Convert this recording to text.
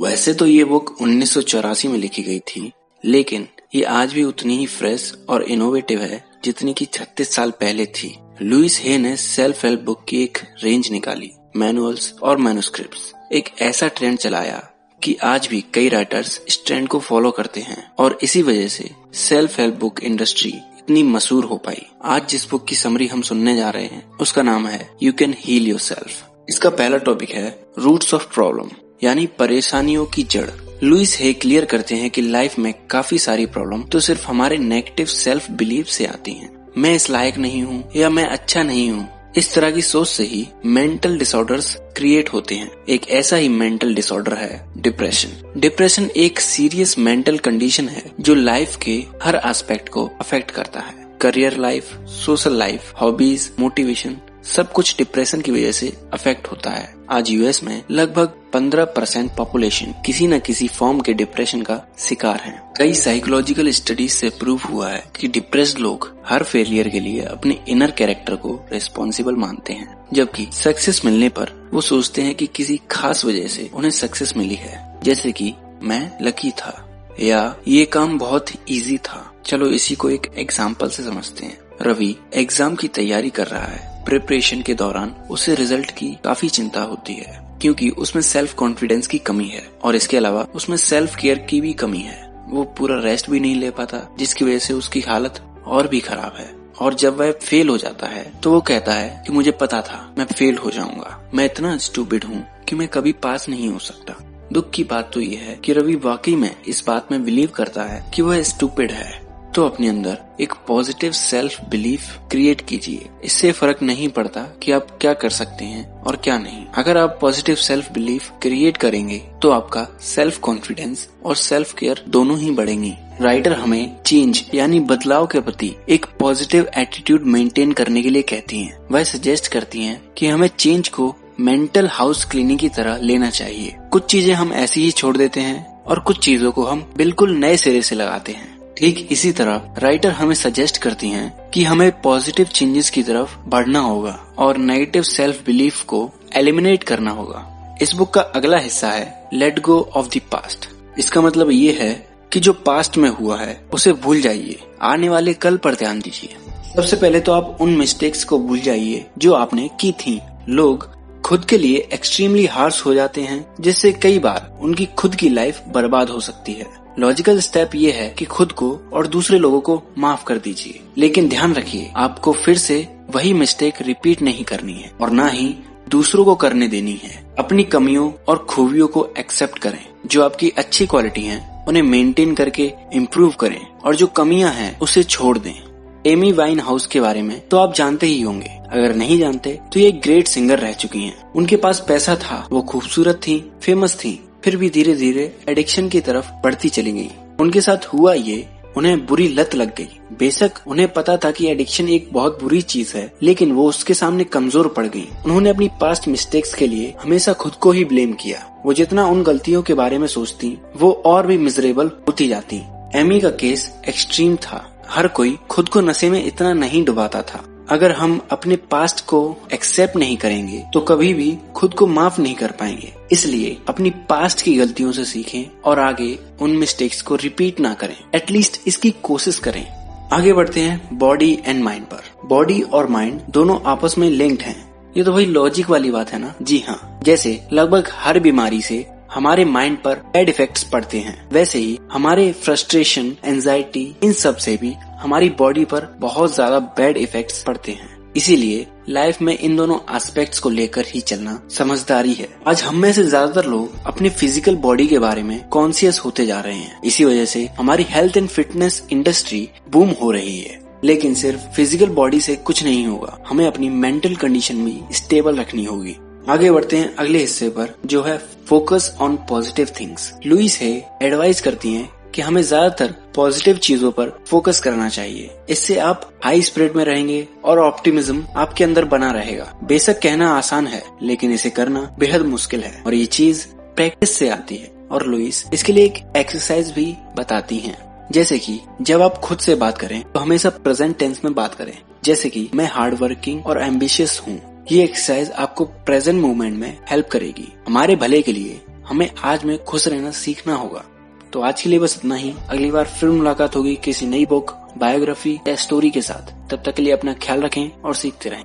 वैसे तो ये बुक उन्नीस सौ चौरासी में लिखी गई थी, लेकिन ये आज भी उतनी ही फ्रेश और इनोवेटिव है जितनी की 36 साल पहले थी। लुइस हे ने सेल्फ हेल्प बुक की एक रेंज निकाली मैनुअल्स और मैनुस्क्रिप्ट एक ऐसा ट्रेंड चलाया कि आज भी कई राइटर्स इस ट्रेंड को फॉलो करते हैं और इसी वजह से सेल्फ हेल्प बुक इंडस्ट्री इतनी मशहूर हो पाई। आज जिस बुक की समरी हम सुनने जा रहे हैं, उसका नाम है you can heal yourself इसका पहला टॉपिक है रूट्स ऑफ़ प्रॉब्लम यानी परेशानियों की जड़। लुइस हे क्लियर करते हैं कि लाइफ में काफ़ी सारी प्रॉब्लम तो सिर्फ़ हमारे नेगेटिव सेल्फ बिलीव से आती हैं। मैं इस लायक नहीं हूँ या मैं अच्छा नहीं हूँ। इस तरह की सोच से ही मेंटल डिसऑर्डर्स क्रिएट होते हैं। एक ऐसा ही मेंटल डिसऑर्डर है डिप्रेशन डिप्रेशन एक सीरियस मेंटल कंडीशन है जो लाइफ के हर एस्पेक्ट को अफेक्ट करता है। Career life social life hobbies motivation सब कुछ डिप्रेशन की वजह से अफेक्ट होता है। आज यूएस में लगभग 15 परसेंट पॉपुलेशन किसी न किसी फॉर्म के डिप्रेशन का शिकार है। कई साइकोलॉजिकल स्टडीज़ से प्रूव हुआ है कि डिप्रेस्ड लोग हर फेलियर के लिए अपने इनर कैरेक्टर को रिस्पॉन्सिबल मानते हैं। जबकि सक्सेस मिलने पर वो सोचते हैं कि किसी खास वजह से उन्हें सक्सेस मिली है। जैसे कि मैं लकी था या ये काम बहुत इजी था। चलो इसी को एक एग्ज़ाम्पल से समझते हैं। रवि एग्ज़ाम की तैयारी कर रहा है। प्रिपरेशन के दौरान उसे रिज़ल्ट की काफ़ी चिंता होती है, क्योंकि उसमें सेल्फ कॉन्फिडेंस की कमी है, और इसके अलावा उसमें सेल्फ केयर की भी कमी है। वो पूरा रेस्ट भी नहीं ले पाता, जिसकी वजह से उसकी हालत और भी खराब है। और जब वह फेल हो जाता है तो वो कहता है कि मुझे पता था, मैं फेल हो जाऊँगा। मैं इतना स्टूपिड हूँ कि मैं कभी पास नहीं हो सकता। दुख की बात तो ये है कि रवि वाकई में इस बात में बिलीव करता है कि वह स्टूपिड है। तो अपने अंदर एक पॉजिटिव सेल्फ बिलीफ क्रिएट कीजिए। इससे फ़र्क नहीं पड़ता कि आप क्या कर सकते हैं और क्या नहीं। अगर आप पॉजिटिव सेल्फ बिलीफ क्रिएट करेंगे तो आपका सेल्फ कॉन्फिडेंस और सेल्फ केयर दोनों ही बढ़ेंगी। राइटर हमें चेंज यानी बदलाव के प्रति एक पॉजिटिव एटीट्यूड मेंटेन करने के लिए कहती हैं। वह सजेस्ट करती हैं कि हमें चेंज को मेंटल हाउस क्लीनिंग की तरह लेना चाहिए। कुछ चीज़ें हम ऐसी ही छोड़ देते हैं और कुछ चीज़ों को हम बिल्कुल नए सिरे से लगाते हैं। ठीक इसी तरह राइटर हमें सजेस्ट करती हैं कि हमें पॉजिटिव चेंजेस की तरफ़ बढ़ना होगा और नेगेटिव सेल्फ बिलीफ को एलिमिनेट करना होगा। इस बुक का अगला हिस्सा है let go of the past इसका मतलब ये है कि जो पास्ट में हुआ है, उसे भूल जाइए। आने वाले कल पर ध्यान दीजिए। सबसे पहले तो आप उन मिस्टेक्स को भूल जाइए जो आपने की थी। लोग खुद के लिए एक्सट्रीमली हार्श हो जाते हैं, जिससे कई बार उनकी खुद की लाइफ बर्बाद हो सकती है। लॉजिकल स्टेप ये है कि खुद को और दूसरे लोगों को माफ़ कर दीजिए। लेकिन ध्यान रखिए, आपको फिर से वही मिस्टेक रिपीट नहीं करनी है और न ही दूसरों को करने देनी है। अपनी कमियों और खूबियों को एक्सेप्ट करें। जो आपकी अच्छी क्वालिटी है, उन्हें मेंटेन करके इम्प्रूव करें और जो कमियाँ हैं, उसे छोड़ दें। एमी वाइन हाउस के बारे में तो आप जानते ही होंगे। अगर नहीं जानते तो ये ग्रेट सिंगर रह चुकी हैं। उनके पास पैसा था, वो खूबसूरत थी, फ़ेमस थी, फिर भी धीरे धीरे एडिक्शन की तरफ़ बढ़ती चली गई उनके साथ हुआ ये, उन्हें बुरी लत लग गई। बेशक उन्हें पता था कि एडिक्शन एक बहुत बुरी चीज़ है, लेकिन वो उसके सामने कमज़ोर पड़ गई। उन्होंने अपनी पास्ट मिस्टेक्स के लिए हमेशा खुद को ही ब्लेम किया। वो जितना उन गलतियों के बारे में सोचती, वो और भी मिजरेबल होती जाती। एमी का केस एक्सट्रीम था। हर कोई खुद को नशे में इतना नहीं डुबाता था। अगर हम अपने पास्ट को एक्सेप्ट नहीं करेंगे तो कभी भी खुद को माफ़ नहीं कर पाएँगे। इसलिए अपनी पास्ट की गलतियों से सीखें और आगे उन मिस्टेक्स को रिपीट ना करें। एटलीस्ट इसकी कोशिश करें। आगे बढ़ते हैं बॉडी एंड माइंड पर। बॉडी और माइंड दोनों आपस में लिंक्ड हैं। ये तो भाई लॉजिक वाली बात है ना? जी हाँ। जैसे लगभग हर बीमारी से हमारे माइंड पर बैड इफेक्ट्स पड़ते हैं। वैसे ही, हमारे फ्रस्ट्रेशन एंजाइटी इन सबसे भी हमारी बॉडी पर बहुत ज़्यादा बैड इफेक्ट्स पड़ते हैं। इसीलिए लाइफ में इन दोनों एस्पेक्ट्स को लेकर ही चलना समझदारी है। आज हम में से ज़्यादातर लोग अपने फ़िज़िकल बॉडी के बारे में कॉन्सियस होते जा रहे हैं। इसी वजह से हमारी health and fitness industry boom हो रही है। लेकिन सिर्फ़ फ़िज़िकल बॉडी से कुछ नहीं होगा। हमें अपनी मेंटल कंडीशन भी स्टेबल रखनी होगी। आगे बढ़ते हैं अगले हिस्से पर, जो है focus on positive things Louise है एडवाइस करती हैं कि हमें ज़्यादातर पॉजिटिव चीज़ों पर फोकस करना चाहिए। इससे आप हाई स्प्रेड में रहेंगे और ऑप्टिमिज्म आपके अंदर बना रहेगा। बेशक कहना आसान है, लेकिन इसे करना बेहद मुश्किल है। और ये चीज़ प्रैक्टिस से आती है। और लुइस इसके लिए एक एक्सरसाइज भी बताती हैं। जैसे कि, जब आप खुद से बात करें तो हमेशा प्रेजेंट टेंस में बात करें। जैसे कि, मैं हार्ड वर्किंग और एम्बिशियस हूँ। ये एक्सरसाइज आपको प्रेजेंट मोमेंट में हेल्प करेगी। हमारे भले के लिए हमें आज में खुश रहना सीखना होगा। तो आज के लिए बस इतना ही। अगली बार फिर मुलाकात होगी किसी नई बुक बायोग्राफी या स्टोरी के साथ। तब तक के लिए अपना ख्याल रखें और सीखते रहें।